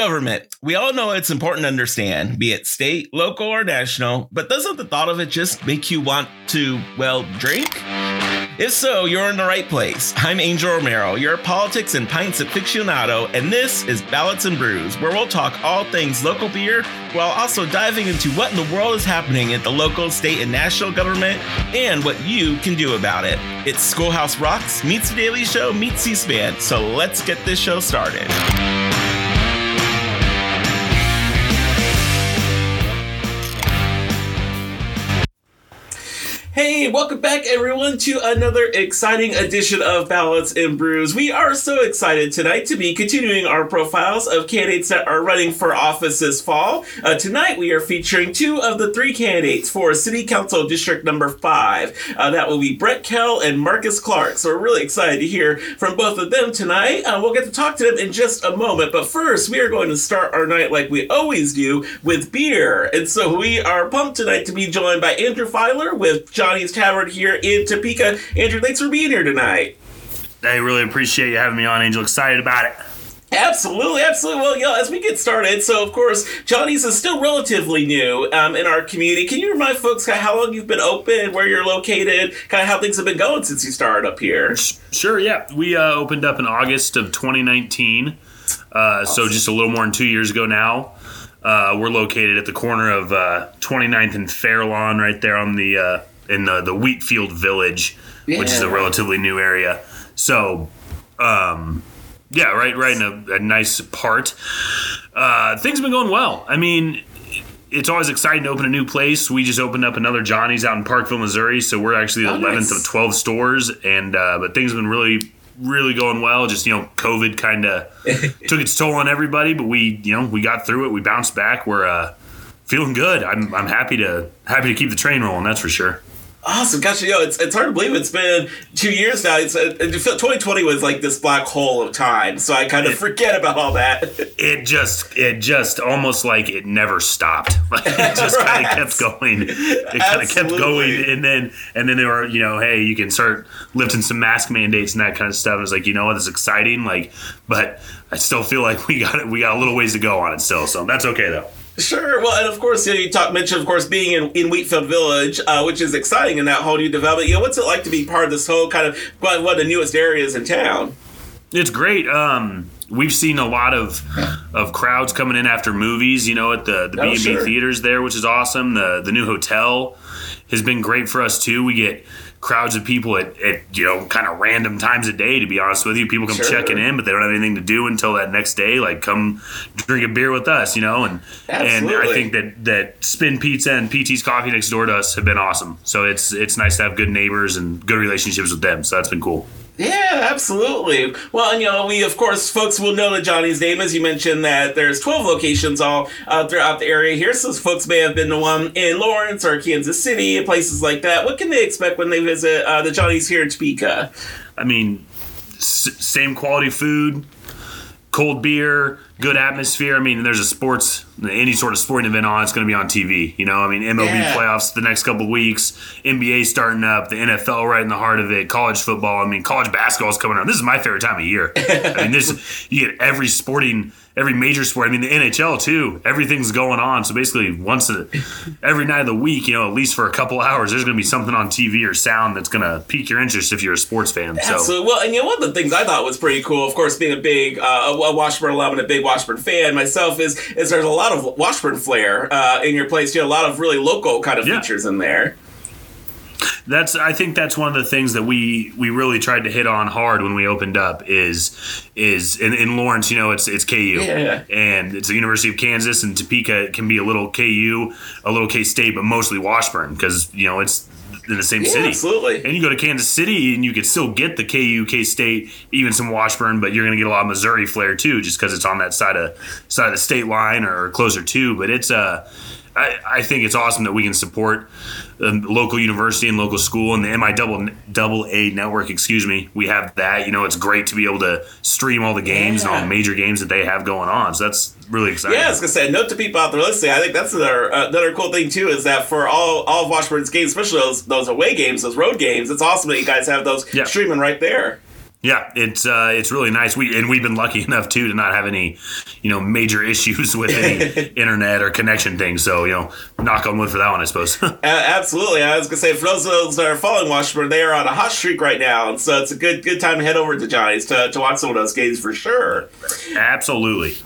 Government. We all know it's important to understand, be it state, local, or national, but doesn't the thought of it just make you want to, well, drink? If so, you're in the right place. I'm Angel Romero, your politics and pints aficionado, and this is Ballots and Brews, where we'll talk all things local beer while also diving into what in the world is happening at the local, state, and national government and what you can do about it. It's Schoolhouse Rocks meets The Daily Show meets C-SPAN, so let's get this show started. Hey, welcome back everyone to another exciting edition of Ballots and Brews. We are so excited tonight to be continuing our profiles of candidates that are running for office this fall. Uh, tonight we are featuring two of the three candidates for City Council District Number 5. Uh, that will be Brett Kell and Marcus Clark. So we're really excited to hear from both of them tonight. Uh, we'll get to talk to them in just a moment, but first we are going to start our night like we always do with beer. And so we are pumped tonight to be joined by Andrew Filer with Johnny's Tavern here in Topeka. Andrew, thanks for being here tonight. I really appreciate you having me on, Angel. Excited about it. Absolutely, absolutely. Well, yeah, as we get started, so of course, Johnny's is still relatively new um, in our community. Can you remind folks kind of how long you've been open, where you're located, kind of how things have been going since you started up here? Sure, yeah. We uh, opened up in August of 2019, uh, awesome. so just a little more than two years ago now. Uh, we're located at the corner of 29th uh, and Fairlawn, right there on the uh, in the, the Wheatfield Village, yeah. which is a relatively new area. So, um, yeah, right, right in a, a nice part. Uh, things have been going well. I mean, it's always exciting to open a new place. We just opened up another Johnny's out in Parkville, Missouri, so we're actually the oh, 11th nice. of 12 stores, and uh, but things have been really, really going well. Just you know, COVID kind of took its toll on everybody, but we, you know, we got through it. We bounced back. We're uh, feeling good. I'm, I'm happy to happy to keep the train rolling. That's for sure. Awesome, gosh, you Yo, it's, it's hard to believe it's been two years now. It's uh, 2020 was like this black hole of time, so I kind of it, forget about all that. It just, it just almost like it never stopped. Like it just kind of kept going. It kind of kept going, and then, and then they were, you know, hey, you can start lifting some mask mandates and that kind of stuff. It's like, you know what, it's exciting, like, but I still feel like we got it. We got a little ways to go on it still, so that's okay though. Sure. Well, and of course, you, know, you talk mentioned, of course, being in, in Wheatfield Village, uh, which is exciting in that whole new development. You know, what's it like to be part of this whole kind of one of the newest areas in town? It's great. Um, we've seen a lot of of crowds coming in after movies. You know, at the the B and B theaters there, which is awesome. The the new hotel has been great for us too. We get crowds of people at, at you know kind of random times a day to be honest with you. People come sure. checking in but they don't have anything to do until that next day like come drink a beer with us you know? And Absolutely. and i think that that spin pizza and pt's coffee next door to us have been awesome. So it's it's nice to have good neighbors and good relationships with them. So that's been cool yeah, absolutely. Well, and, you know, we of course, folks will know that Johnny's name, as you mentioned, that there's 12 locations all uh, throughout the area here. So folks may have been the one in Lawrence or Kansas City places like that. What can they expect when they visit uh, the Johnny's here in Topeka? I mean, s- same quality food, cold beer, good atmosphere. I mean, there's a sports, any sort of sporting event on, it's going to be on TV. You know, I mean, MLB yeah. playoffs the next couple weeks, NBA starting up, the NFL right in the heart of it, college football. I mean, college basketball is coming on. This is my favorite time of year. I mean, this you get every sporting every major sport. I mean, the NHL too. Everything's going on. So basically, once a, every night of the week, you know, at least for a couple hours, there's going to be something on TV or sound that's going to pique your interest if you're a sports fan. So. Absolutely. Well, and you know, one of the things I thought was pretty cool, of course, being a big uh, a Washburn alum and a big Washburn fan myself, is is there's a lot of Washburn flair uh, in your place. You know, a lot of really local kind of yeah. features in there that's I think that's one of the things that we we really tried to hit on hard when we opened up is is in, in Lawrence, you know, it's it's KU yeah. and it's the University of Kansas and Topeka can be a little KU, a little K State, but mostly Washburn because you know it's in the same yeah, city. Absolutely. And you go to Kansas City and you could still get the KU, K State, even some Washburn, but you're going to get a lot of Missouri flair too, just because it's on that side of side of the state line or closer to. But it's uh, I, I think it's awesome that we can support the local university and local school and the MI double double A network. Excuse me, we have that. You know, it's great to be able to stream all the games yeah. and all the major games that they have going on. So that's really exciting. Yeah, I was gonna say, note to people out there listening. I think that's another uh, another cool thing too is that for all all of Washburn's games, especially those those away games, those road games, it's awesome that you guys have those yeah. streaming right there. Yeah, it's uh, it's really nice. We and we've been lucky enough too to not have any, you know, major issues with any internet or connection things. So you know, knock on wood for that one, I suppose. Uh, absolutely. I was gonna say for those of those that are following Washburn, they are on a hot streak right now, and so it's a good good time to head over to Johnny's to, to watch some of those games for sure. Absolutely.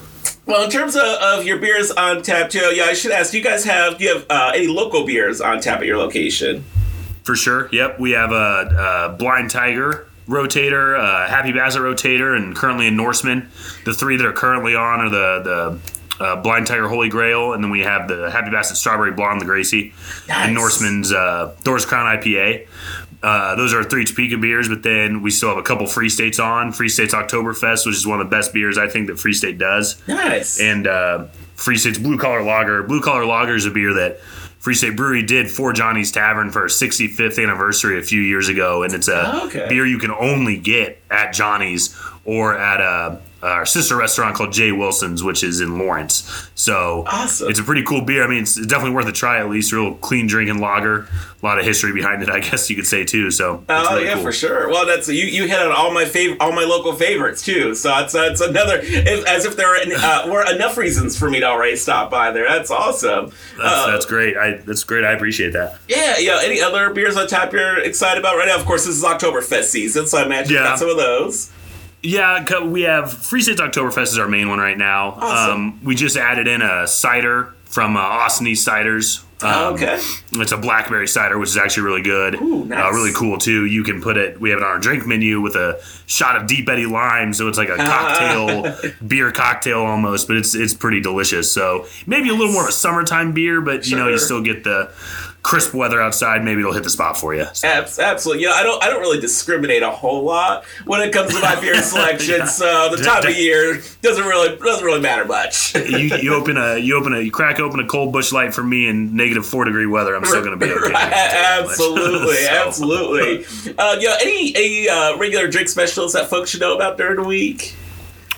Well, in terms of, of your beers on tap, Joe, yeah, I should ask. Do you guys have do you have uh, any local beers on tap at your location? For sure. Yep. We have a, a Blind Tiger rotator, uh, Happy Basset rotator, and currently a Norseman. The three that are currently on are the the uh, Blind Tiger Holy Grail, and then we have the Happy Basset Strawberry Blonde, the Gracie, Nice. and Norseman's uh, Thor's Crown IPA. Uh, those are three Topeka beers, but then we still have a couple Free States on. Free States Oktoberfest, which is one of the best beers I think that Free State does Nice. and uh, Free State's Blue Collar Lager. Blue Collar Lager is a beer that Free State Brewery did for Johnny's Tavern for our 65th anniversary a few years ago, and it's a Oh, okay. beer you can only get at Johnny's or at a our sister restaurant called Jay Wilson's, which is in Lawrence. So Awesome. it's a pretty cool beer. I mean, it's definitely worth a try at least. Real clean drinking lager. A lot of history behind it, I guess you could say too. So it's Oh really yeah, cool. for sure. Well, that's you. You hit on all my favorite, all my local favorites too. So it's, that's another, if, as if there were, uh, were enough reasons for me to already stop by there. That's awesome. That's, Uh, that's great. I that's great. I appreciate that. yeah, yeah. Any other beers on tap you're excited about right now? Of course, this is Oktoberfest season, so I imagine you Yeah. got some of those. Yeah, we have Free States Oktoberfest is our main one right now. Awesome. Um, we just added in a cider from uh, Austin East Ciders. Um, Oh, okay. It's a blackberry cider, which is actually really good. Ooh, nice. uh, really cool too. You can put it. We have it on our drink menu with a shot of Deep Eddy lime, so it's like a cocktail, beer cocktail almost. But it's it's pretty delicious. So maybe a little more of a summertime beer, but you know you still get the crisp weather outside. Maybe it'll hit the spot for you. So, Abs- absolutely. You know, I don't. I don't really discriminate a whole lot when it comes to my beer selection. Yeah. So the time of year doesn't really doesn't really matter much. you, you open a you open a you crack open a cold Busch Light for me in negative four degree weather. I'm still going to be okay. absolutely, So- absolutely. Uh, you know, any any uh, regular drink specials that folks should know about during the week?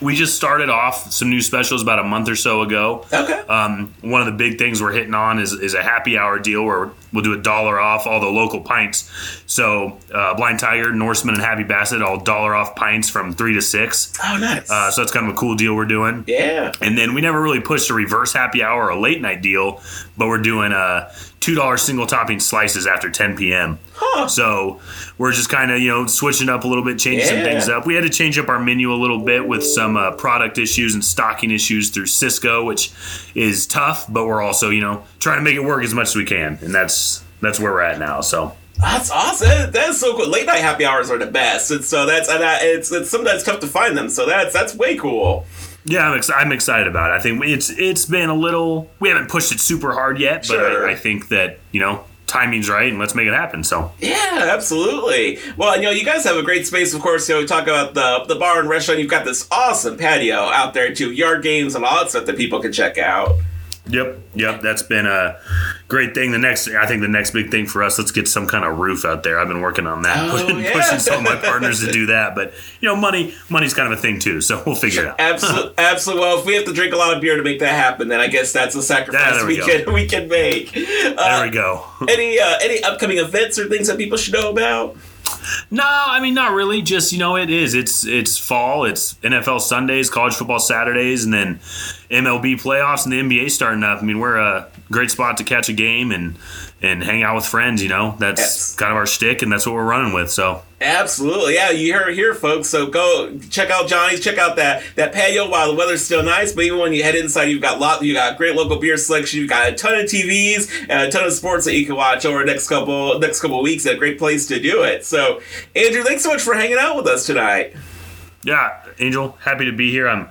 we just started off some new specials about a month or so ago. Okay. Um, one of the big things we're hitting on is, is a happy hour deal where we'll do a dollar off all the local pints. So uh, Blind Tiger, Norseman, and Happy Basset all dollar off pints from three to six. Oh, nice. Uh, so that's kind of a cool deal we're doing. Yeah. And then we never really pushed a reverse happy hour or a late night deal, but we're doing a $2 single topping slices after 10 p.m. Huh. So we're just kind of, you know, switching up a little bit, changing yeah. some things up. We had to change up our menu a little bit with some uh, product issues and stocking issues through Sysco, which is tough, but we're also, you know, trying to make it work as much as we can. And that's that's where we're at now. So that's awesome. That's so cool. Late night happy hours are the best, and so that's and I, it's it's sometimes tough to find them. So that's that's way cool yeah, I'm, ex- I'm excited about it. I think it's it's been a little we haven't pushed it super hard yet, but Sure. I, I think that you know timing's right, and let's make it happen. So. Yeah, absolutely. Well, you know, you guys have a great space, of course. You know, we talk about the the bar and restaurant. You've got this awesome patio out there too, yard games and all that stuff that people can check out. Yep, yep. That's been a great thing. The next, I think, the next big thing for us, let's get some kind of roof out there. I've been working on that, Oh, pushing, yeah. pushing some of my partners to do that. But you know, money, money's kind of a thing too. So we'll figure it out. Absolutely, absolutely. Well, if we have to drink a lot of beer to make that happen, then I guess that's a sacrifice Yeah, we we, can we can make. There Uh, we go. any uh, any upcoming events or things that people should know about? No, I mean not really. Just you know, it is. It's it's fall. It's NFL Sundays, college football Saturdays, and then MLB playoffs and the NBA starting up. I mean, we're a great spot to catch a game and and hang out with friends. You know, that's Yes. kind of our stick, and that's what we're running with. So Absolutely, yeah. You hear here, folks. So go check out Johnny's. Check out that that patio while the weather's still nice. But even when you head inside, you've got lot. You got great local beer selection. You've got a ton of TVs and a ton of sports that you can watch over the next couple next couple weeks. A great place to do it. So, Andrew, thanks so much for hanging out with us tonight. Yeah, Angel, happy to be here. I'm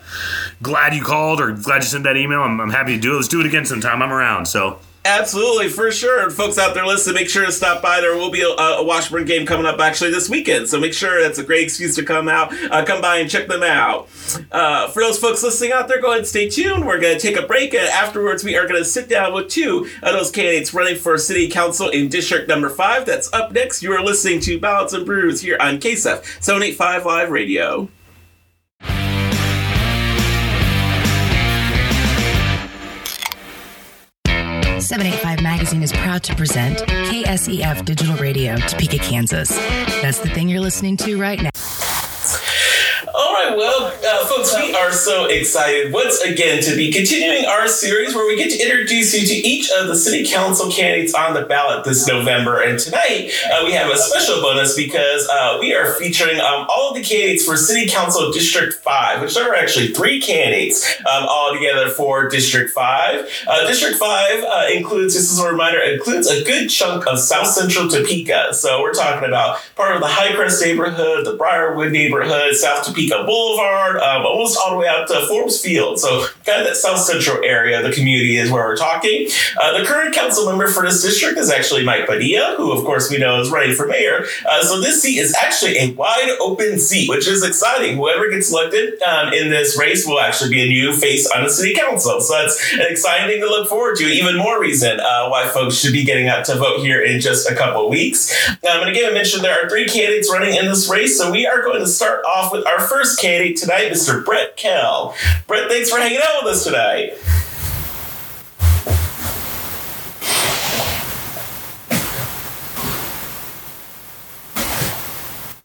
glad you called or glad you sent that email. I'm, I'm happy to do it. Let's do it again sometime. I'm around. So Absolutely, for sure. And folks out there listening, make sure to stop by. There will be a, a Washburn game coming up actually this weekend, so make sure that's a great excuse to come out, uh, come by and check them out. Uh, for those folks listening out there, go ahead and stay tuned. We're going to take a break, and afterwards, we are going to sit down with two of those candidates running for city council in District Number Five. That's up next. You are listening to Ballots and Brews here on KSF 785 Live Radio. Seven Eight Five Magazine is proud to present KSEF Digital Radio, Topeka, Kansas. That's the thing you're listening to right now. Uh, folks, we are so excited once again to be continuing our series where we get to introduce you to each of the city council candidates on the ballot this November. And tonight uh, we have a special bonus because uh, we are featuring um, all of the candidates for City Council District 5, which there are actually three candidates um, all together for District 5. Uh, District 5 uh, includes, just as a reminder, includes a good chunk of South Central Topeka. So we're talking about part of the Highcrest neighborhood, the Briarwood neighborhood, South Topeka Boulevard, um, almost all the way out to Forbes Field. So kind of that South Central area, the community is where we're talking. Uh, the current council member for this district is actually Mike Padilla, who of course we know is running for mayor. Uh, so this seat is actually a wide open seat, which is exciting. Whoever gets elected um, in this race will actually be a new face on the city council. So that's an exciting thing to look forward to. Even more reason uh, why folks should be getting out to vote here in just a couple weeks. Um, and again, I mentioned there are three candidates running in this race. So we are going to start off with our first candidate tonight, Mr. Brett Kell. Brett, thanks for hanging out with us tonight.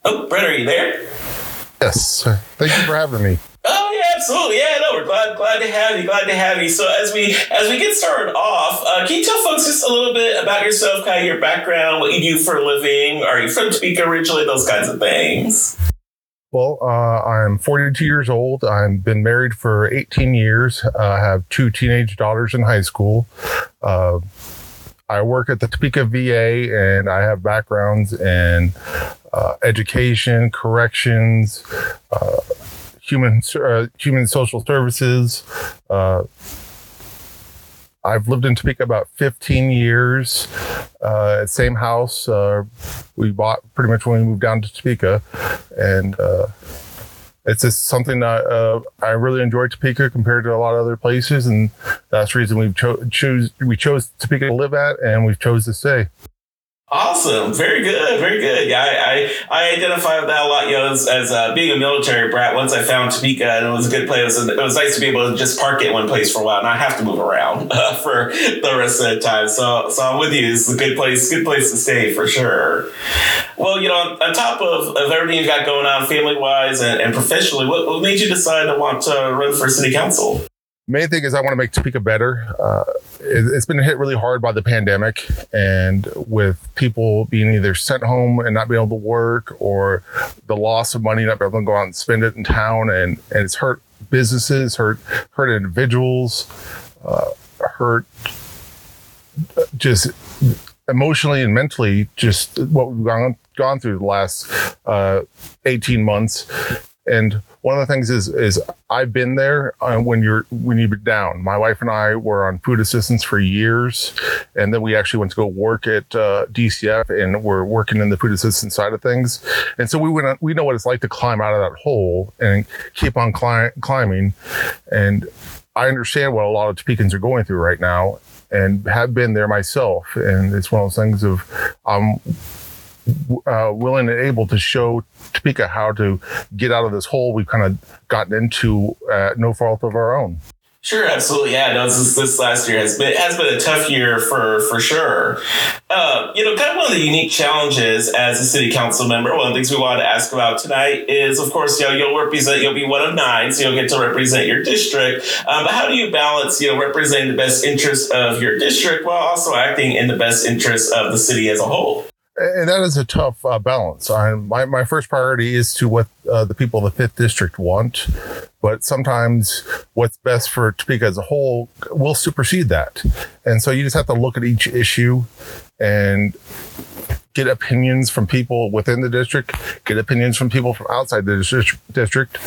Oh, Brett, are you there? Yes. sir. Thank you for having me. Oh yeah, absolutely. Yeah, no, we're glad glad to have you. Glad to have you. So as we as we get started off, uh, can you tell folks just a little bit about yourself, kind of your background, what you do for a living? Are you from Topeka originally? Those kinds of things. Well, uh, I'm 42 years old. I've been married for 18 years. Uh, I have two teenage daughters in high school. Uh, I work at the Topeka VA and I have backgrounds in uh, education, corrections, uh, human uh, human social services. I've lived in Topeka about 15 years. Uh, same house uh, we bought pretty much when we moved down to Topeka, and uh, it's just something that uh, I really enjoy Topeka compared to a lot of other places, and that's the reason we cho- choose we chose Topeka to live at, and we've chose to stay. Awesome. Very good. Very good. Yeah, I, I, I identify with that a lot, you know, as, as uh, being a military brat. Once I found Topeka and it was a good place, it was nice to be able to just park it one place for a while and I have to move around uh, for the rest of the time. So, so I'm with you. It's a good place, good place to stay for sure. Well, you know, on top of, of everything you've got going on family wise and, and professionally, what, what made you decide to want to run for city council? main thing is I want to make Topeka better. Uh, it, has been hit really hard by the pandemic, and with people being either sent home and not being able to work, or the loss of money, not being able to go out and spend it in town, and and it's hurt businesses, hurt hurt individuals, uh, hurt just emotionally and mentally, just what we've gone gone through the last uh, 18 months and one of the things is is I've been there uh, when you're when you're down. My wife and I were on food assistance for years, and then we actually went to go work at uh, DCF, and we're working in the food assistance side of things. And so we went. On, we know what it's like to climb out of that hole and keep on cli- climbing. And I understand what a lot of Topekans are going through right now, and have been there myself. And it's one of those things of um uh, willing and able to show Topeka how to get out of this hole we've kind of gotten into at no fault of our own. Sure, absolutely. Yeah, no, this, this last year has been has been a tough year for for sure. Uh, you know, kind of one of the unique challenges as a city council member. One of the things we wanted to ask about tonight is, of course, you know, you'll represent. You'll be one of nine, so you'll get to represent your district. Um, but how do you balance, you know, representing the best interest of your district while also acting in the best interest of the city as a whole? And that is a tough uh, balance. I, my, my first priority is to what uh, the people of the fifth district want, but sometimes what's best for Topeka as a whole will supersede that. And so you just have to look at each issue and get opinions from people within the district, get opinions from people from outside the district, district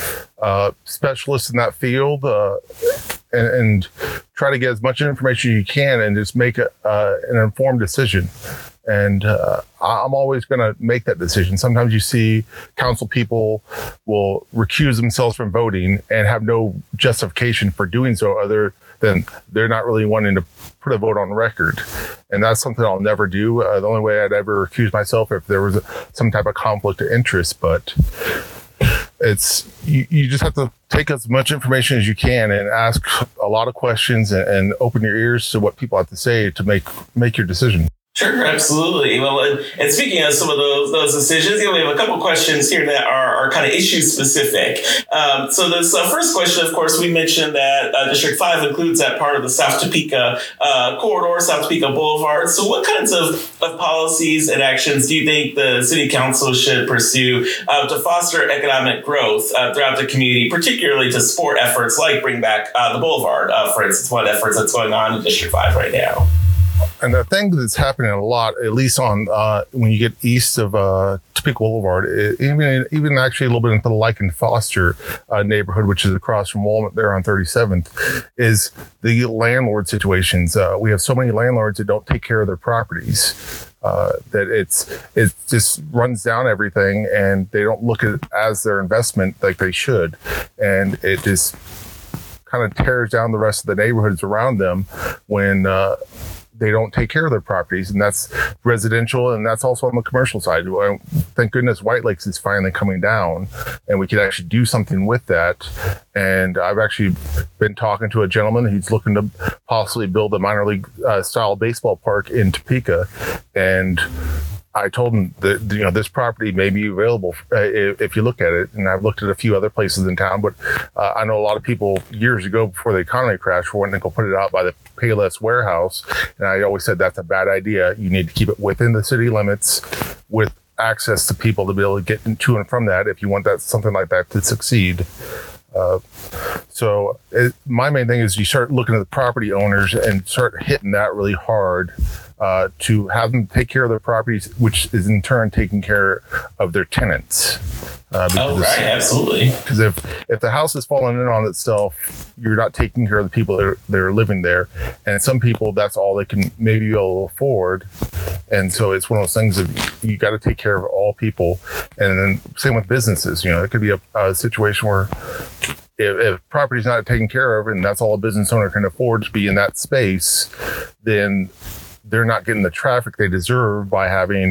uh, specialists in that field, uh, and, and, try to get as much information as you can and just make a, uh, an informed decision and uh, I'm always going to make that decision. Sometimes you see council people will recuse themselves from voting and have no justification for doing so other than they're not really wanting to put a vote on record. And that's something I'll never do. Uh, the only way I'd ever recuse myself if there was some type of conflict of interest, but it's you, you just have to take as much information as you can and ask a lot of questions and, and open your ears to what people have to say to make make your decision. Sure, absolutely. Well, and, and, speaking of some of those those decisions, you know, we have a couple questions here that are, are kind of issue specific. Um, so this uh, first question, of course, we mentioned that uh, District Five includes that part of the South Topeka uh, corridor, South Topeka Boulevard. So, what kinds of, of policies and actions do you think the City Council should pursue uh, to foster economic growth uh, throughout the community, particularly to support efforts like Bring Back uh, the Boulevard, for instance, one efforts that's going on in District Five right now? And the thing that's happening a lot, at least on uh, when you get east of uh, Topeka Boulevard, it, even even actually a little bit into the Likins Foster uh, neighborhood, which is across from Walnut there on 37th, is the landlord situations. Uh, we have so many landlords that don't take care of their properties. Uh, that it's it just runs down everything, and they don't look at it as their investment like they should, and it just kind of tears down the rest of the neighborhoods around them when uh, they don't take care of their properties, and that's residential, and that's also on the commercial side. Thank goodness White Lakes is finally coming down, and we could actually do something with that. And I've actually been talking to a gentleman who's looking to possibly build a minor league uh, style baseball park in Topeka, and I told him that you know this property may be available uh, if you look at it, and I've looked at a few other places in town. But uh, I know a lot of people years ago before the economy crashed were wanting to go put it out by the Payless warehouse, and I always said that's a bad idea. You need to keep it within the city limits with access to people to be able to get to and from that if you want that something like that to succeed. Uh, so it, my main thing is you start looking at the property owners and start hitting that really hard uh, to have them take care of their properties, which is in turn taking care of their tenants. Uh, oh, right, absolutely. Because if if the house is falling in on itself, you're not taking care of the people that are, that are living there, and some people that's all they can maybe be able to afford, and so it's one of those things that you got to take care of all people, and then same with businesses. You know, it could be a, a situation where if, if property's not taken care of and that's all a business owner can afford to be in that space, then they're not getting the traffic they deserve by having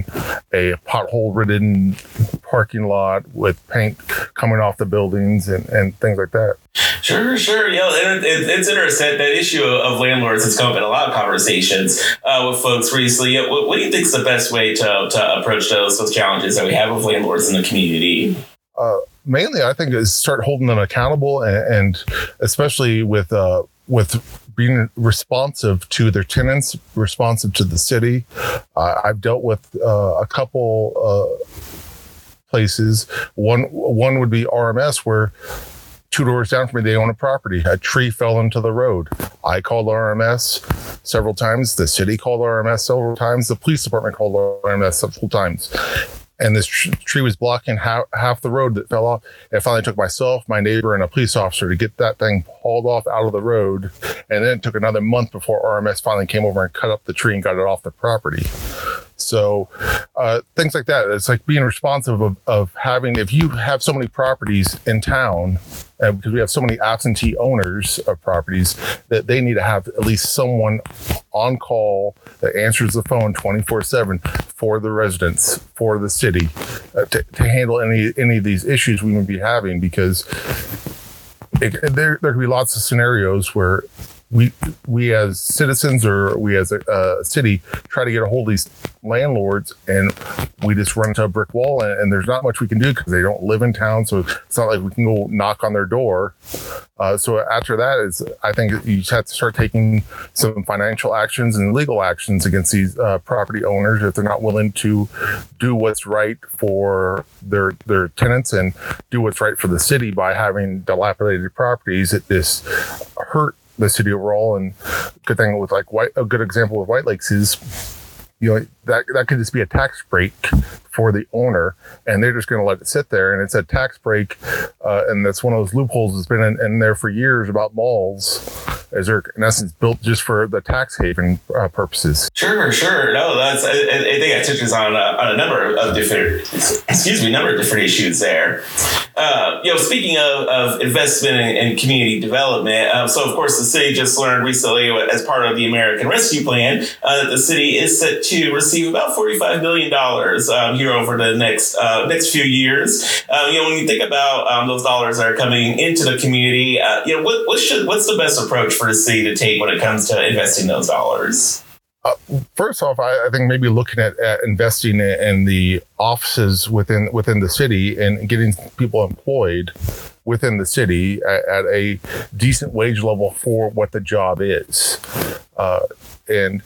a pothole ridden parking lot with paint coming off the buildings and, and things like that. Sure, sure. Yeah, and it, it's interesting that issue of landlords has come up in a lot of conversations uh, with folks recently. What, what, do you think is the best way to, to approach those those challenges that we have with landlords in the community? Uh, mainly, I think is start holding them accountable, and, and especially with uh, with being responsive to their tenants, responsive to the city. Uh, I've dealt with uh, a couple uh, places. One one would be RMS, where two doors down from me, they own a property. A tree fell into the road. I called RMS several times. The city called RMS several times. The police department called RMS several times and this tr- tree was blocking half, half the road that fell off. It finally took myself, my neighbor, and a police officer to get that thing hauled off out of the road. And then it took another month before RMS finally came over and cut up the tree and got it off the property. So uh, things like that. It's like being responsive of, of having, if you have so many properties in town, uh, because we have so many absentee owners of properties that they need to have at least someone on call that answers the phone 24 7 for the residents, for the city, uh, to, to handle any, any of these issues we may be having because it, there, there could be lots of scenarios where we we as citizens or we as a, a, city try to get a hold of these landlords and we just run into a brick wall and, and there's not much we can do because they don't live in town. So it's not like we can go knock on their door. Uh, so after that is i think you just have to start taking some financial actions and legal actions against these uh, property owners if they're not willing to do what's right for their their tenants and do what's right for the city by having dilapidated properties. That just hurt the city overall. And good thing with like white, a good example with White Lakes is, you know, that that could just be a tax break for the owner, and they're just going to let it sit there. And it's a tax break, uh, and that's one of those loopholes that's been in, in, there for years about malls, as they're in essence built just for the tax haven uh, purposes. Sure, sure. No, that's I, I think that touches on, uh, on a number of different, excuse me, number of different issues there. Uh, you know, speaking of, of investment and, community development, um, so of course the city just learned recently, as part of the American Rescue Plan, uh, that the city is set to receive about forty-five million dollars. Um, here over the next uh, next few years. Uh, you know, when you think about um, those dollars that are coming into the community, uh, you know, what, what should what's the best approach for the city to take when it comes to investing those dollars? uh, first off, I, I, think maybe looking at, at investing in, in, the offices within within the city and getting people employed within the city at, at a decent wage level for what the job is. Uh, and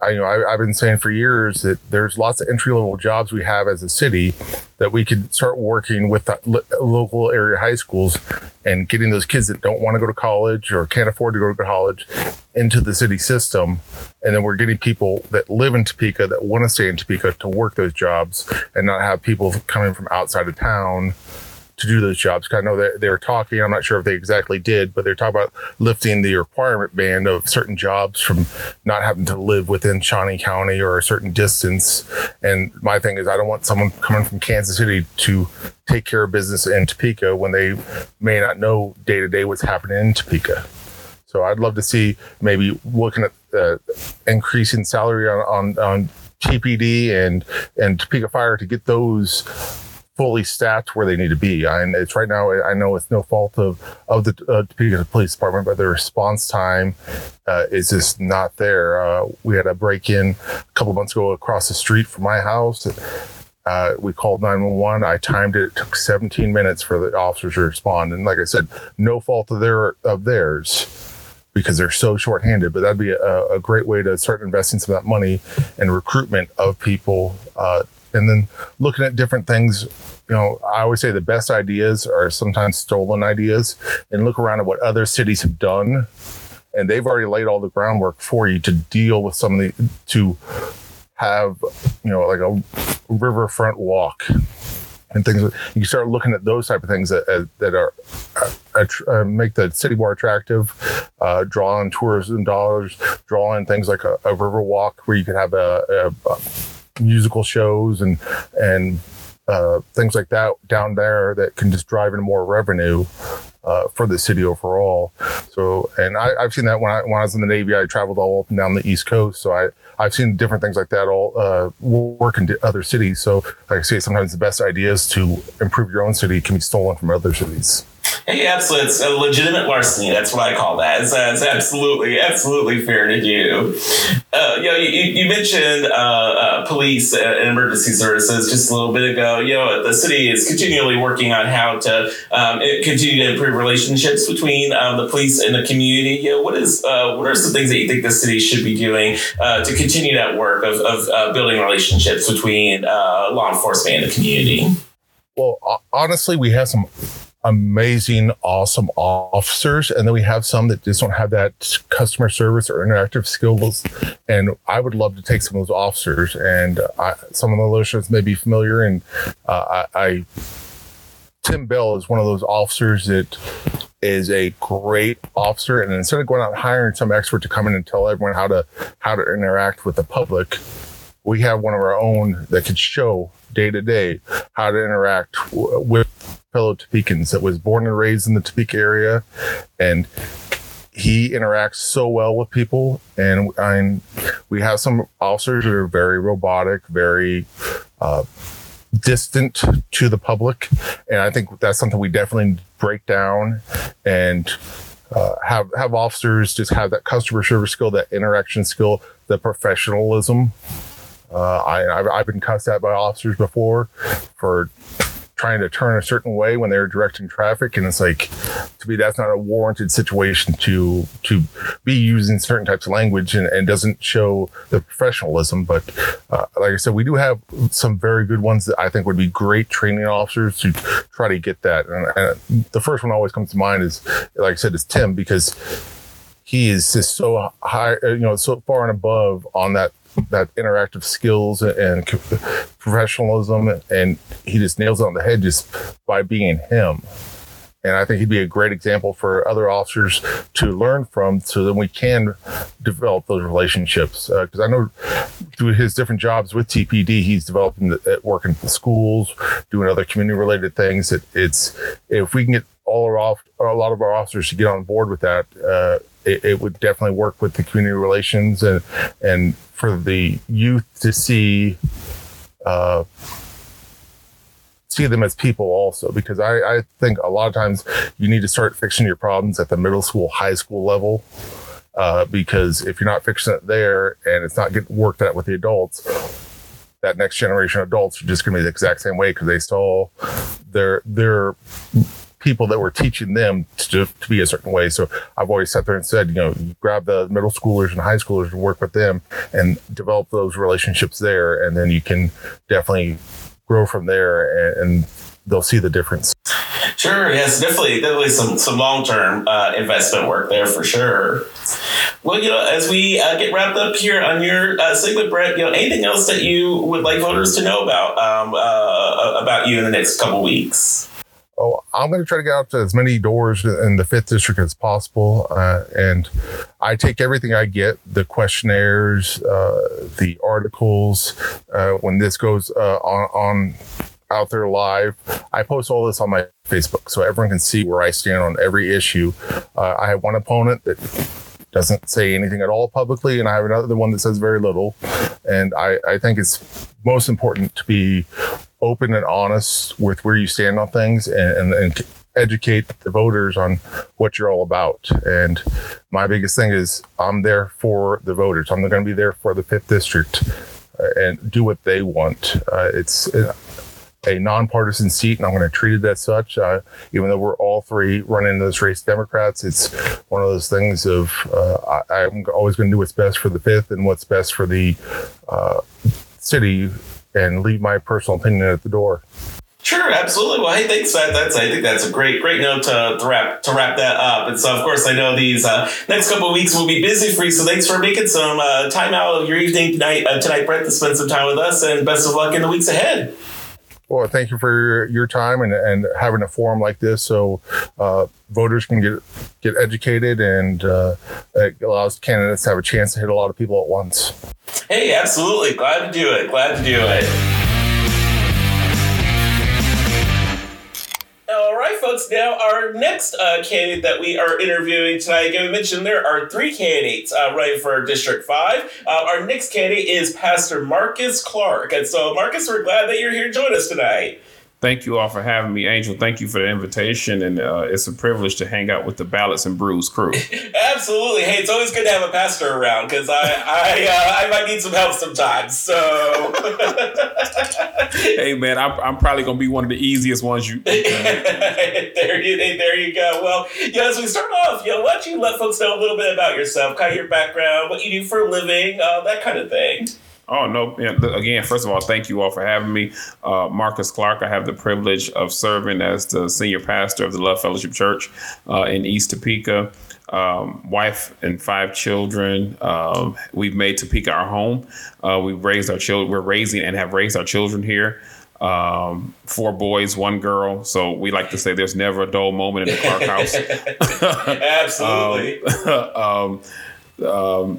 I, you know, I, have been saying for years that there's lots of entry level jobs we have as a city that we could start working with the local area high schools and getting those kids that don't want to go to college or can't afford to go to college into the city system. And then we're getting people that live in Topeka that want to stay in Topeka to work those jobs and not have people coming from outside of town to do those jobs. I know that they were talking, I'm not sure if they exactly did, but they're talking about lifting the requirement band of certain jobs from not having to live within Shawnee County or a certain distance. And my thing is, I don't want someone coming from Kansas City to take care of business in Topeka when they may not know day to day what's happening in Topeka. So I'd love to see maybe looking at uh, increasing salary on, on, on TPD and, and Topeka Fire to get those fully staffed where they need to be. And it's right now, I know it's no fault of, of the uh, Police Department, but the response time uh, is just not there. Uh, we had a break in a couple months ago across the street from my house. Uh, we called 911. I timed it. It took 17 minutes for the officers to respond. And like I said, no fault of their of theirs because they're so short-handed. But that'd be a, a great way to start investing some of that money in recruitment of people uh, and then looking at different things you know i always say the best ideas are sometimes stolen ideas and look around at what other cities have done. And they've already laid all the groundwork for you to deal with some of the to have you know like a riverfront walk and things. You start looking at those type of things that, that are uh, uh, make the city more attractive uh, draw in tourism dollars draw in things like a, a river walk where you could have a, a, a musical shows and and uh, things like that down there that can just drive in more revenue uh, for the city overall. So, and I, have seen that when I when I was in the Navy, I traveled all up and down the East Coast. So I I've seen different things like that all uh, work in other cities. So, like I say, sometimes the best ideas to improve your own city can be stolen from other cities. Yeah, absolutely. It's a legitimate larceny. That's what I call that. It's, uh, it's absolutely, absolutely fair to do. Uh, you know, you, you mentioned uh, uh, police and emergency services just a little bit ago. You know, the city is continually working on how to um, continue to improve relationships between um, the police and the community. You know, what is uh, what are some things that you think the city should be doing uh, to continue that work of, of building relationships between law enforcement and the community? Well, honestly, we have some amazing, awesome officers. And then we have some that just don't have that customer service or interactive skills. And I would love to take some of those officers. And I, some of the listeners may be familiar. And uh, I, I, Tim Bell is one of those officers that is a great officer. And instead of going out and hiring some expert to come in and tell everyone how to how to interact with the public, we have one of our own that could show day to day how to interact w- with fellow Topekans that was born and raised in the Topeka area. And he interacts so well with people. And I, we have some officers that are very robotic, very uh, distant to the public. And I think that's something we definitely break down and uh, have have officers just have that customer service skill, that interaction skill, the professionalism. Uh, I, I've, I've been cussed at by officers before for trying to turn a certain way when they're directing traffic and it's like to me that's not a warranted situation to to be using certain types of language and, and doesn't show the professionalism but uh, like i said we do have some very good ones that i think would be great training officers to try to get that and, and the first one always comes to mind is like i said is tim because he is just so high, you know, so far and above on that that interactive skills and professionalism, and he just nails it on the head just by being him. And I think he'd be a great example for other officers to learn from so that we can develop those relationships. Because uh, I know through his different jobs with TPD, he's developing the, working in schools, doing other community related things. It, it's if we can get all our off, a lot of our officers to get on board with that, uh, it, it, would definitely work with the community relations and and for the youth to see uh, see them as people also because I, I think a lot of times you need to start fixing your problems at the middle school high school level uh, because if you're not fixing it there and it's not getting worked out with the adults, that next generation of adults are just going to be the exact same way because they saw their their people that were teaching them to, to be a certain way. So I've always sat there and said, you know, grab the middle schoolers and high schoolers and work with them and develop those relationships there, and then you can definitely grow from there and, and they'll see the difference. Sure, yes, definitely, definitely some some long term uh, investment work there for sure. Well, you know, as we uh, get wrapped up here on your uh, segment, Brett, you know, anything else that you would like voters to know about um, uh, about you in the next couple weeks? Oh, I'm going to try to get out to as many doors in the fifth district as possible, uh, and I take everything I get the questionnaires, uh, the articles. Uh, when this goes uh, on, on out there live. I post all this on my Facebook so everyone can see where I stand on every issue. Uh, I have one opponent that doesn't say anything at all publicly, and I have another one that says very little. And I, I think it's most important to be open and honest with where you stand on things and, and, and educate the voters on what you're all about. And my biggest thing is I'm there for the voters. I'm going to be there for the fifth district uh, and do what they want. Uh, it's a nonpartisan seat, and I'm going to treat it as such. Uh, even though we're all three running this race Democrats, it's one of those things of uh, I, am always going to do what's best for the fifth and what's best for the uh, city, and leave my personal opinion at the door. Sure, absolutely. Well, hey, thanks. That, that's I think that's a great, great note to, to wrap to wrap that up. And so, of course, I know these uh, next couple of weeks will be busy for you. So, thanks for making some uh, time out of your evening tonight, uh, tonight, Brett, to spend some time with us. And best of luck in the weeks ahead. Well, thank you for your, your time and, and having a forum like this so uh, voters can get get educated and uh, it allows candidates to have a chance to hit a lot of people at once. Hey, absolutely. Glad to do it. Glad to do it. All right, folks. Now, our next uh, candidate that we are interviewing tonight, again, we mentioned there are three candidates uh, running for District 5. Uh, our next candidate is Pastor Marcus Clark. And so, Marcus, we're glad that you're here to join us tonight. Thank you all for having me, Angel. Thank you for the invitation, and uh, it's a privilege to hang out with the Ballots and Brews crew. Absolutely. Hey, it's always good to have a pastor around because I I, uh, I might need some help sometimes. So, hey man, I'm, I'm probably gonna be one of the easiest ones you. there you there you go. Well, yeah. As we start off, you know, why don't you let folks know a little bit about yourself, kind of your background, what you do for a living, uh, that kind of thing. Oh no! Again, first of all, thank you all for having me. Uh, Marcus Clark. I have the privilege of serving as the senior pastor of the Love Fellowship Church uh, in East Topeka. Um, wife and five children. Um, we've made Topeka our home. Uh, we've raised our children. We're raising and have raised our children here. Um, four boys, one girl. So we like to say there's never a dull moment in the Clark house. Absolutely.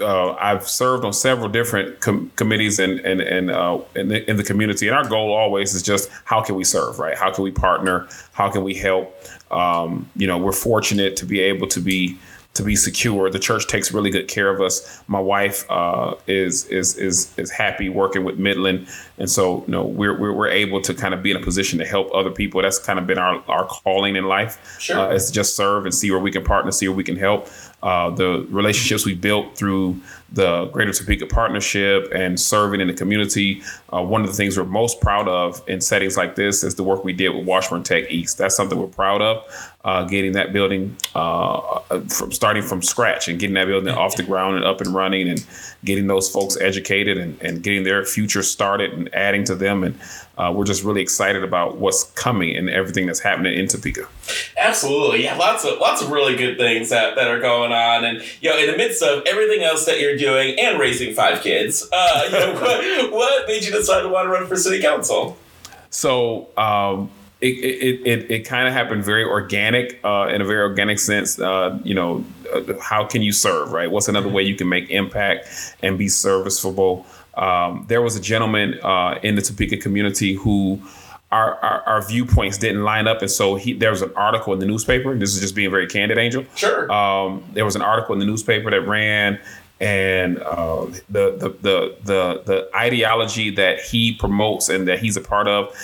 uh, I've served on several different com- committees and and and uh, in, the, in the community, and our goal always is just how can we serve, right? How can we partner? How can we help? Um, you know, we're fortunate to be able to be to be secure. The church takes really good care of us. My wife uh, is is is is happy working with Midland, and so you know we're, we're, we're able to kind of be in a position to help other people. That's kind of been our our calling in life. Sure, uh, is to just serve and see where we can partner, see where we can help. Uh, the relationships we built through the Greater Topeka Partnership and serving in the community. Uh, one of the things we're most proud of in settings like this is the work we did with Washburn Tech East. That's something we're proud of, uh, getting that building uh, from starting from scratch and getting that building off the ground and up and running and getting those folks educated and, and getting their future started and adding to them. And uh, we're just really excited about what's coming and everything that's happening in Topeka. Absolutely, yeah, lots of lots of really good things that, that are going on, and you know, in the midst of everything else that you're doing and raising five kids, uh, you know, what, what, made you decide to want to run for city council? So. Um, it, it, it, it kind of happened very organic uh, in a very organic sense. Uh, you know, uh, how can you serve, right? What's another way you can make impact and be serviceable? Um, there was a gentleman uh, in the Topeka community who our, our, our, viewpoints didn't line up, and so he there was an article in the newspaper. This is just being very candid, Angel. Sure. Um, there was an article in the newspaper that ran, and uh, the, the the the the ideology that he promotes and that he's a part of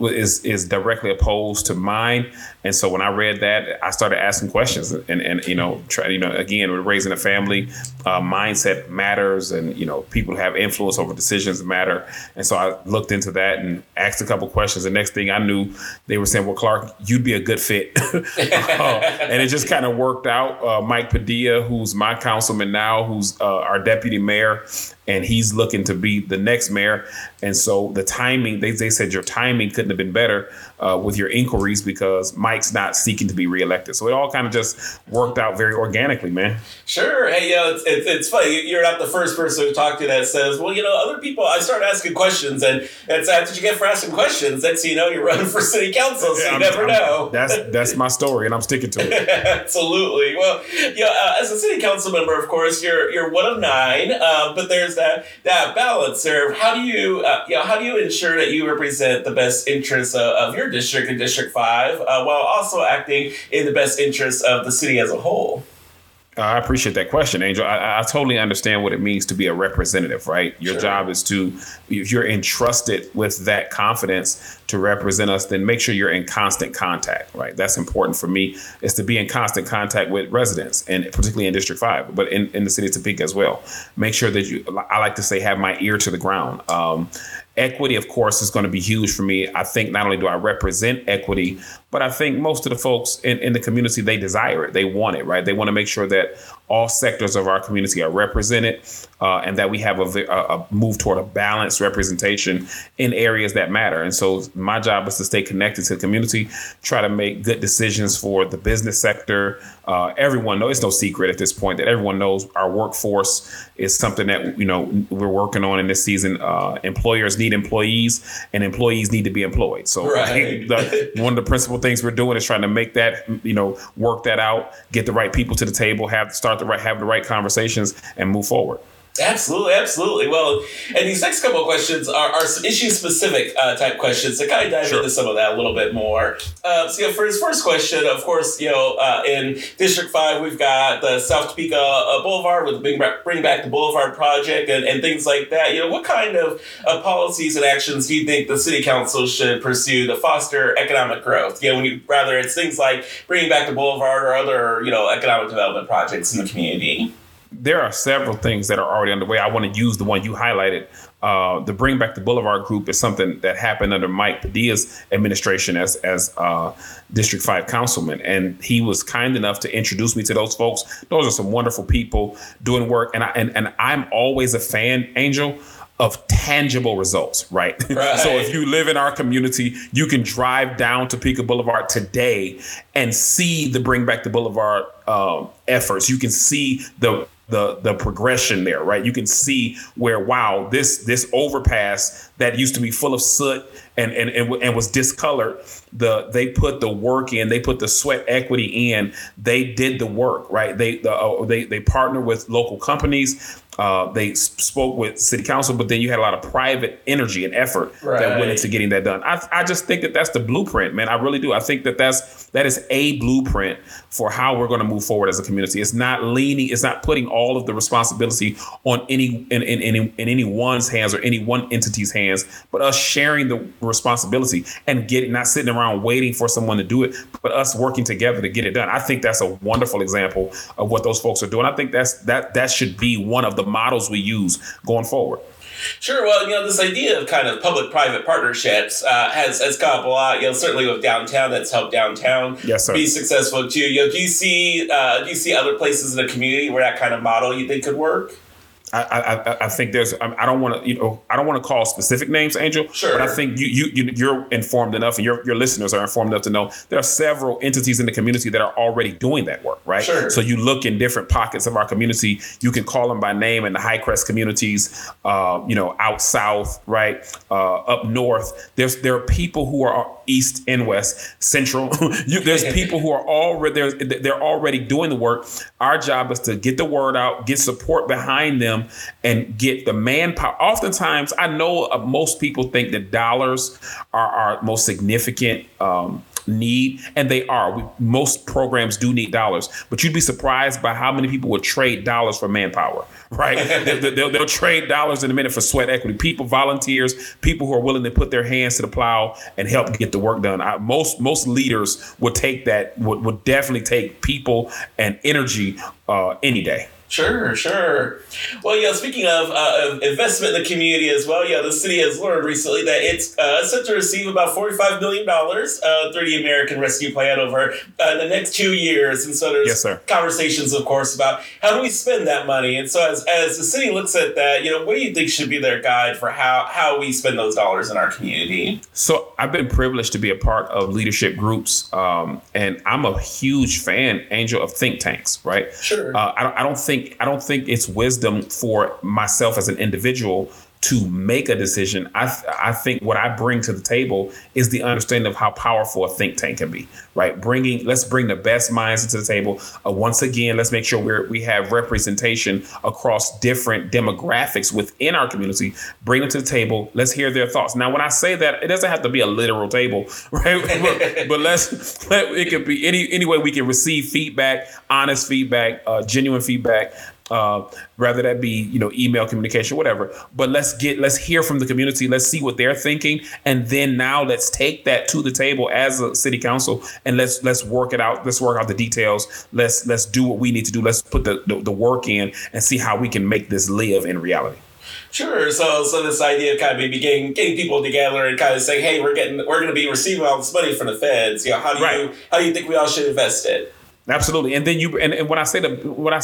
is is directly opposed to mine. And so when I read that, I started asking questions and, and you know, try, you know, again, we're raising a family, uh, mindset matters and, you know, people have influence over decisions matter. And so I looked into that and asked a couple questions. The next thing I knew, they were saying, well, Clark, you'd be a good fit. uh, and it just kind of worked out. Uh, Mike Padilla, who's my councilman now, who's uh, our deputy mayor, and he's looking to be the next mayor. And so the timing, they, they said your timing couldn't have been better uh, with your inquiries because Mike's not seeking to be reelected. So it all kind of just worked out very organically, man. Sure. Hey, you know, it's, it's, it's funny. You're not the first person to talk to that says, well, you know, other people, I start asking questions and that's what you get for asking questions, that's, you know, you're running for city council, so Yeah, you I'm- never I'm- know. That's that's my story, and I'm sticking to it. Absolutely. Well, you know, uh, as a city council member, of course, you're you're one of nine, uh, but there's that that balance there. How do you, uh, you know, how do you ensure that you represent the best interests of, of your district and District Five, uh, while also acting in the best interests of the city as a whole? I appreciate that question, Angel. I, I totally understand what it means to be a representative, right? Your Sure. job is to, if you're entrusted with that confidence to represent us, then make sure you're in constant contact, right? That's important for me, is to be in constant contact with residents, and particularly in District 5, but in, in the city of Topeka as well. Make sure that you, I like to say, have my ear to the ground. Um, equity, of course, is going to be huge for me. I think not only do I represent equity, but I think most of the folks in, in the community, they desire it. They want it, right? They want to make sure that all sectors of our community are represented uh, and that we have a, a, a move toward a balanced representation in areas that matter. And so my job is to stay connected to the community, try to make good decisions for the business sector. Uh, everyone knows, it's no secret at this point that everyone knows our workforce is something that, you know, we're working on in this season. Uh, employers need employees and employees need to be employed. So Right. the, one of the principal things we're doing is trying to make that you know work that out get the right people to the table have start have the right conversations and move forward Absolutely, absolutely. Well, and these next couple of questions are, are some issue specific uh, type questions to kind of dive Sure. into some of that a little bit more. Uh, so, you know, for his first question, of course, you know, uh, in District 5, we've got the South Topeka uh, Boulevard with the Bring Back, Bring Back the Boulevard project and, and things like that. You know, what kind of uh, policies and actions do you think the City Council should pursue to foster economic growth? You know, when you, rather it's things like bringing back the Boulevard or other, you know, economic development projects in the community. There are several things that are already underway i want to use the one you highlighted uh, the bring back the boulevard group is something that happened under mike padilla's administration as as uh, district 5 councilman and he was kind enough to introduce me to those folks those are some wonderful people doing work and i and, and i'm always a fan angel of tangible results, right? Right. so if you live in our community, you can drive down to Topeka Boulevard today and see the Bring Back the Boulevard um, efforts. You can see the the the progression there, right? You can see where wow, this this overpass that used to be full of soot and and and, and was discolored. The they put the work in, they put the sweat equity in. They did the work, right? They the, uh, they they partner with local companies. Uh, they spoke with city council, but then you had a lot of private energy and effort that went into getting that done. I, I just think that that's the blueprint, man. I really do. I think that that's that is a blueprint for how we're going to move forward as a community. It's not leaning, it's not putting all of the responsibility on any in, in, in, in any one's hands or any one entity's hands, but us sharing the responsibility and getting not sitting around waiting for someone to do it, but us working together to get it done. I think that's a wonderful example of what those folks are doing. I think that's that that should be one of the models we use going forward. Sure. Well, you know, this idea of kind of public-private partnerships uh, has has come up a lot. You know, certainly with downtown, that's helped downtown Yes, be successful too. You know, do you see uh, do you see other places in the community where that kind of model you think could work? I, I, I think there's. I don't want to, you know, I don't want to call specific names, Angel. Sure. But I think you, you, you, you're informed enough, and your, your listeners are informed enough to know there are several entities in the community that are already doing that work, right? Sure. So you look in different pockets of our community. You can call them by name in the Hi-Crest communities, uh, you know, out south, right, uh, up north. There's there are people who are east and west, central. you, there's people who are already they're, they're already doing the work. Our job is to get the word out, get support behind them, and get the manpower. Oftentimes, I know uh, most people think that dollars are our most significant um, need, and they are. We, most programs do need dollars, but you'd be surprised by how many people would trade dollars for manpower. Right? they'll, they'll, they'll trade dollars in a minute for sweat equity. People, volunteers, people who are willing to put their hands to the plow and help get the work done. I, most most leaders would take that. Would, would definitely take people and energy uh, any day. Sure, sure. Well, yeah, speaking of, uh, investment in the community as well, yeah, the city has learned recently that it's uh, set to receive about $45 million uh, through the American Rescue Plan over uh, the next two years. And so there's Yes, sir. conversations, of course, about how do we spend that money. And so as, as the city looks at that, you know, what do you think should be their guide for how, how we spend those dollars in our community? So I've been privileged to be a part of leadership groups, um, and I'm a huge fan, Angel, of think tanks. Right? Sure. Uh, I, don't, I don't think I don't think it's wisdom for myself as an individual to make a decision. I th- I think what I bring to the table is the understanding of how powerful a think tank can be. Right? Bringing let's bring the best minds into the table. Uh, once again, let's make sure we we have representation across different demographics within our community. Bring them to the table. Let's hear their thoughts. Now, when I say that, it doesn't have to be a literal table, right? but, but let's let, it could be any any way we can receive feedback, honest feedback, uh, genuine feedback. Uh, rather that be you know email communication whatever. But let's get let's hear from the community. Let's see what they're thinking. And then now let's take that to the table as a city council and let's let's work it out. Let's work out the details. Let's let's do what we need to do. Let's put the the, the work in and see how we can make this live in reality. Sure. So, so this idea of kind of maybe getting getting people together and kind of saying, "Hey, we're getting we're going to be receiving all this money from the feds. You know, how do you how do you think we all should invest it?" Absolutely, and then you and, and when I say the when I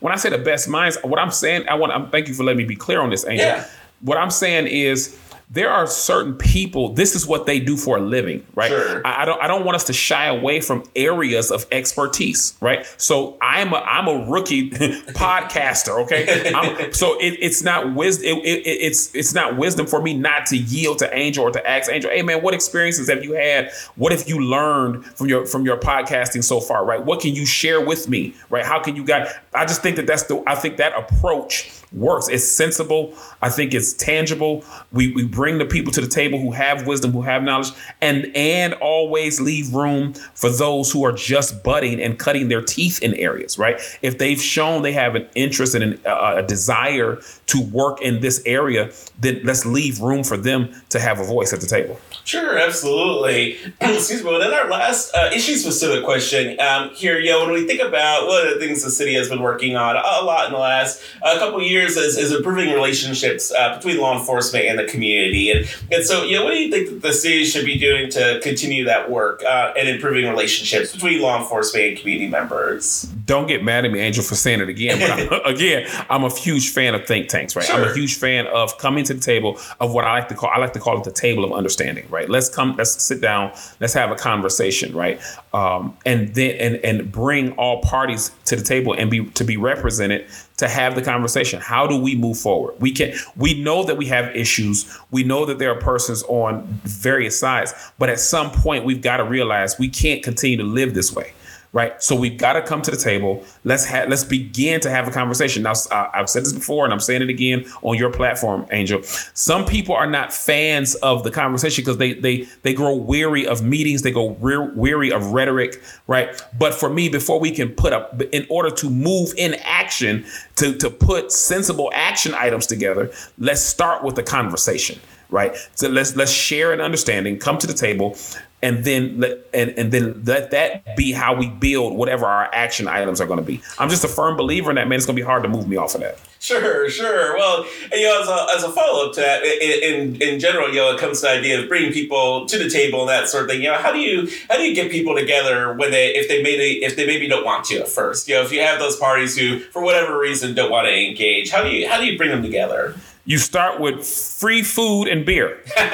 when I say the best minds, what I'm saying, I want. I'm thank you for letting me be clear on this, Angel. Yeah. What I'm saying is there are certain people. This is what they do for a living, right? Sure. I, I don't. I don't want us to shy away from areas of expertise, right? So I'm a I'm a rookie podcaster. Okay, I'm, so it, it's not wisdom. It, it, it's it's not wisdom for me not to yield to Angel or to ask Angel. Hey man, what experiences have you had? What have you learned from your from your podcasting so far? Right? What can you share with me? Right? How can you guys? I just think that that's the. I think that approach works. It's sensible. I think it's tangible. We we bring the people to the table who have wisdom, who have knowledge, and and always leave room for those who are just budding and cutting their teeth in areas. Right? If they've shown they have an interest and an, uh, a desire to work in this area, then let's leave room for them to have a voice at the table. Sure, absolutely. Excuse me. Then our last uh, issue specific question um, here, know, when we think about one of the things the city has been working on a lot in the last uh, couple years is, is improving relationships uh, between law enforcement and the community. And, and so, you know, what do you think that the city should be doing to continue that work uh, and improving relationships between law enforcement and community members? don't get mad at me, Angel, for saying it again. But I'm, again, I'm a huge fan of think tanks, right? I'm a huge fan of coming to the table of what I like to call I like to call it the table of understanding, right? Let's come, let's sit down, let's have a conversation, right? Um, and then and and bring all parties to the table and be to be represented to have the conversation. How do we move forward? We can we know that we have issues. We know that there are persons on various sides, but at some point we've got to realize we can't continue to live this way right? So we've got to come to the table. Let's ha- let's begin to have a conversation. Now, uh, I've said this before, and I'm saying it again on your platform, Angel. Some people are not fans of the conversation because they they they grow weary of meetings. They go re- weary of rhetoric, right? But for me, before we can put up, in order to move in action, to to put sensible action items together, let's start with the conversation. Right, so let's let's share an understanding, come to the table, and then let and, and then let that be how we build whatever our action items are going to be. I'm just a firm believer in that, man. It's going to be hard to move me off of that. Sure, sure. Well, you know, as a, as a follow up to that, i- in in general, you know, it comes to the idea of bringing people to the table and that sort of thing. You know, how do you how do you get people together when they if they maybe if they maybe don't want to at first? You know, if you have those parties who for whatever reason don't want to engage, how do you how do you bring them together? You start with free food and beer. That's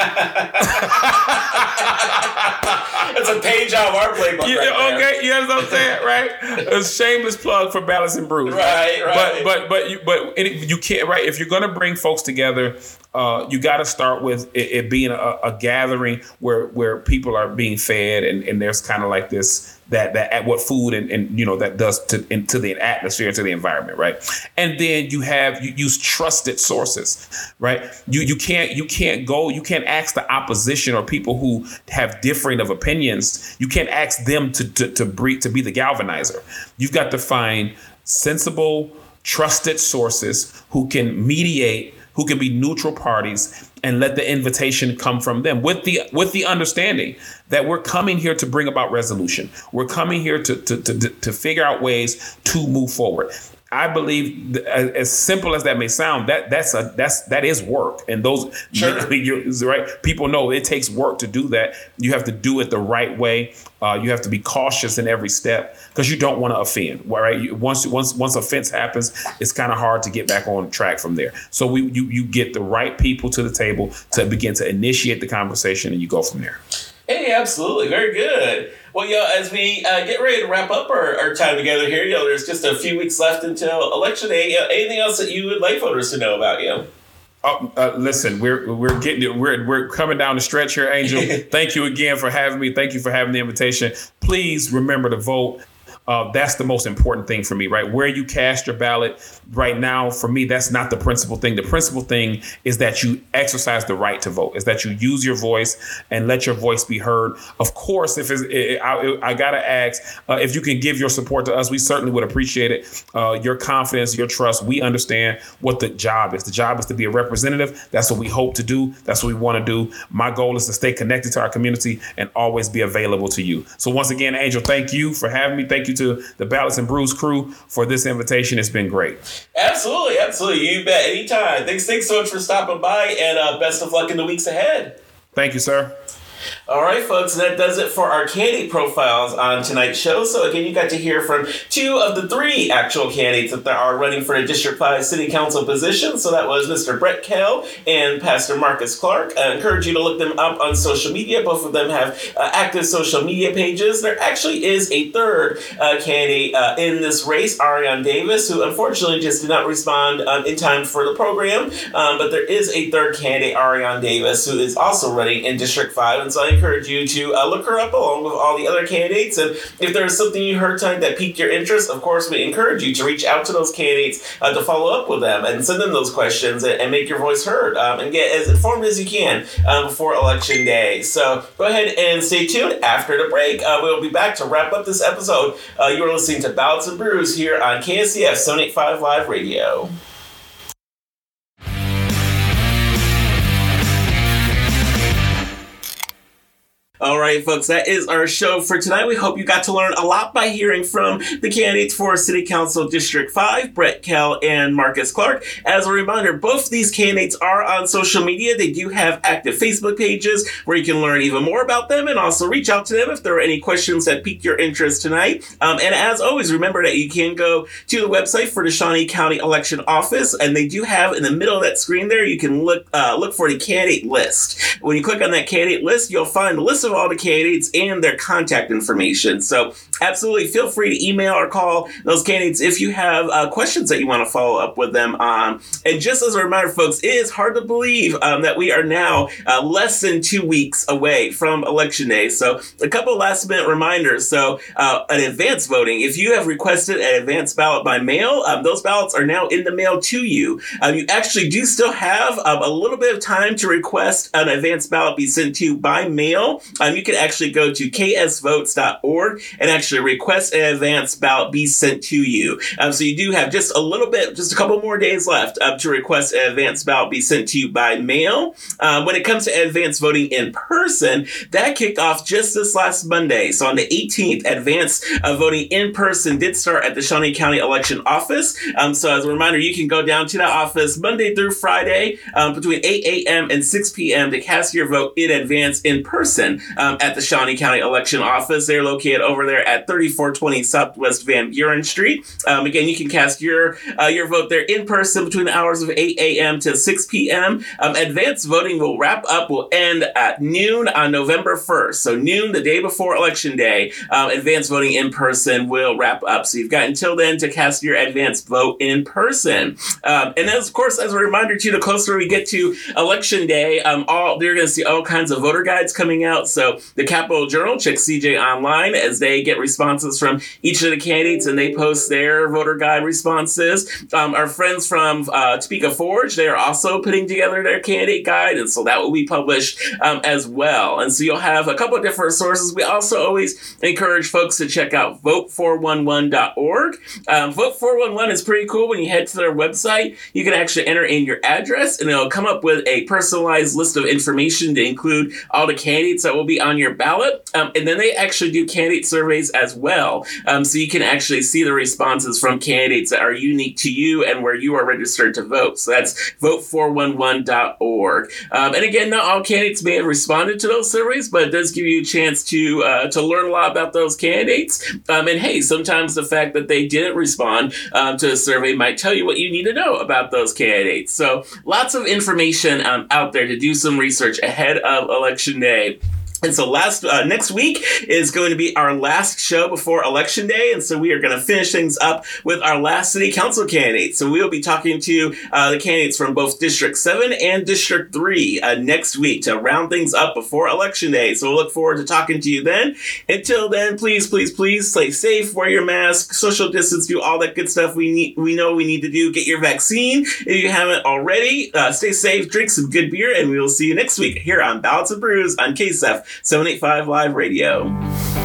a page out of our playbook. Yeah, right okay, you know what I'm saying, right? A shameless plug for Ballots and Brews. Right, right. But but but you but you can't right if you're gonna bring folks together. Uh, you got to start with it, it being a, a gathering where where people are being fed and, and there's kind of like this that that at what food and, and you know that does to into the atmosphere to the environment right? And then you have you use trusted sources right? You you can't you can't go you can't ask the opposition or people who have differing of opinions. You can't ask them to to to, to be the galvanizer. You've got to find sensible trusted sources who can mediate who can be neutral parties and let the invitation come from them with the with the understanding that we're coming here to bring about resolution. We're coming here to to to, to figure out ways to move forward. I believe, as simple as that may sound, that that's a that's that is work, and those sure. right. People know it takes work to do that. You have to do it the right way. Uh, you have to be cautious in every step because you don't want to offend. Right? You, once once once offense happens, it's kind of hard to get back on track from there. So we you you get the right people to the table to begin to initiate the conversation, and you go from there. Hey, absolutely, very good. Well, yo, as we uh, get ready to wrap up our, our time together here, yo, there's just a few weeks left until election day. Yo, anything else that you would like voters to know about, you? Oh, uh, listen, we're we're getting we're we're coming down the stretch here, Angel. Thank you again for having me. Thank you for having the invitation. Please remember to vote. Uh, that's the most important thing for me, right? Where you cast your ballot right now, for me, that's not the principal thing. The principal thing is that you exercise the right to vote, is that you use your voice and let your voice be heard. Of course, if it's, it, I, I, gotta ask uh, if you can give your support to us, we certainly would appreciate it. Uh, your confidence, your trust, we understand what the job is. The job is to be a representative. That's what we hope to do. That's what we want to do. My goal is to stay connected to our community and always be available to you. So once again, Angel, thank you for having me. Thank you to the Ballots and Brews crew for this invitation. It's been great. Absolutely, absolutely. You bet. Anytime. Thanks, thanks so much for stopping by, and uh, best of luck in the weeks ahead. Thank you, sir. All right, folks, that does it for our candidate profiles on tonight's show. So, again, you got to hear from two of the three actual candidates that are running for a District 5 City Council position. So, that was Mr. Brett Kell and Pastor Marcus Clark. I encourage you to look them up on social media. Both of them have uh, active social media pages. There actually is a third uh, candidate uh, in this race, Ariane Davis, who unfortunately just did not respond um, in time for the program. Um, but there is a third candidate, Ariane Davis, who is also running in District 5. And so I encourage you to uh, look her up along with all the other candidates. And if there's something you heard tonight that piqued your interest, of course, we encourage you to reach out to those candidates uh, to follow up with them and send them those questions and, and make your voice heard um, and get as informed as you can um, before election day. So go ahead and stay tuned. After the break, uh, we'll be back to wrap up this episode. Uh, you are listening to Ballots and Brews here on KSCF 785 Live Radio. All right, folks, that is our show for tonight. We hope you got to learn a lot by hearing from the candidates for City Council District 5, Brett Kell and Marcus Clark. As a reminder, both these candidates are on social media. They do have active Facebook pages where you can learn even more about them and also reach out to them if there are any questions that pique your interest tonight. Um, and as always, remember that you can go to the website for the Shawnee County Election Office, and they do have in the middle of that screen there, you can look uh, look for the candidate list. When you click on that candidate list, you'll find a list of all the candidates and their contact information. So absolutely feel free to email or call those candidates if you have uh, questions that you want to follow up with them on. And just as a reminder, folks, it is hard to believe um, that we are now uh, less than two weeks away from election day. So a couple last minute reminders. So uh, an advance voting, if you have requested an advance ballot by mail, um, those ballots are now in the mail to you. Um, you actually do still have um, a little bit of time to request an advance ballot be sent to you by mail. Um, you can actually go to ksvotes.org and actually request an advance ballot be sent to you. Um, so you do have just a little bit, just a couple more days left um, to request an advance ballot be sent to you by mail. Um, when it comes to advance voting in person, that kicked off just this last Monday. So on the 18th, advance uh, voting in person did start at the Shawnee County Election Office. Um, so as a reminder, you can go down to that office Monday through Friday um, between 8 a.m. and 6 p.m. to cast your vote in advance in person um, at the Shawnee County Election Office. They're located over there at 3420 Southwest Van Buren Street. Um, again, you can cast your uh, your vote there in person between the hours of 8 a.m. to 6 p.m. Um, advanced voting will wrap up, will end at noon on November 1st. So noon, the day before Election Day, um, advanced voting in person will wrap up. So you've got until then to cast your advanced vote in person. Um, and as, of course, as a reminder to you, the closer we get to Election Day, um, all you're going to see all kinds of voter guides coming out So the Capital Journal, check CJ online as they get responses from each of the candidates and they post their voter guide responses. Um, our friends from uh, Topeka Forge, they are also putting together their candidate guide, and so that will be published um, as well. And so you'll have a couple of different sources. We also always encourage folks to check out vote411.org. Um, Vote 411 is pretty cool. When you head to their website, you can actually enter in your address and it'll come up with a personalized list of information to include all the candidates that will be on your ballot. Um, and then they actually do candidate surveys as well. Um, so you can actually see the responses from candidates that are unique to you and where you are registered to vote. So that's vote411.org. Um, and again, not all candidates may have responded to those surveys, but it does give you a chance to uh, to learn a lot about those candidates. Um, and hey, sometimes the fact that they didn't respond um, to a survey might tell you what you need to know about those candidates. So lots of information um, out there to do some research ahead of election day. And so last uh, next week is going to be our last show before election day, and so we are going to finish things up with our last city council candidates. So we will be talking to uh, the candidates from both District Seven and District Three uh, next week to round things up before election day. So we'll look forward to talking to you then. Until then, please, please, please stay safe, wear your mask, social distance, do all that good stuff we need. We know we need to do. Get your vaccine if you haven't already. Uh, stay safe, drink some good beer, and we will see you next week here on Ballots and Brews on KSF. 785 Live Radio.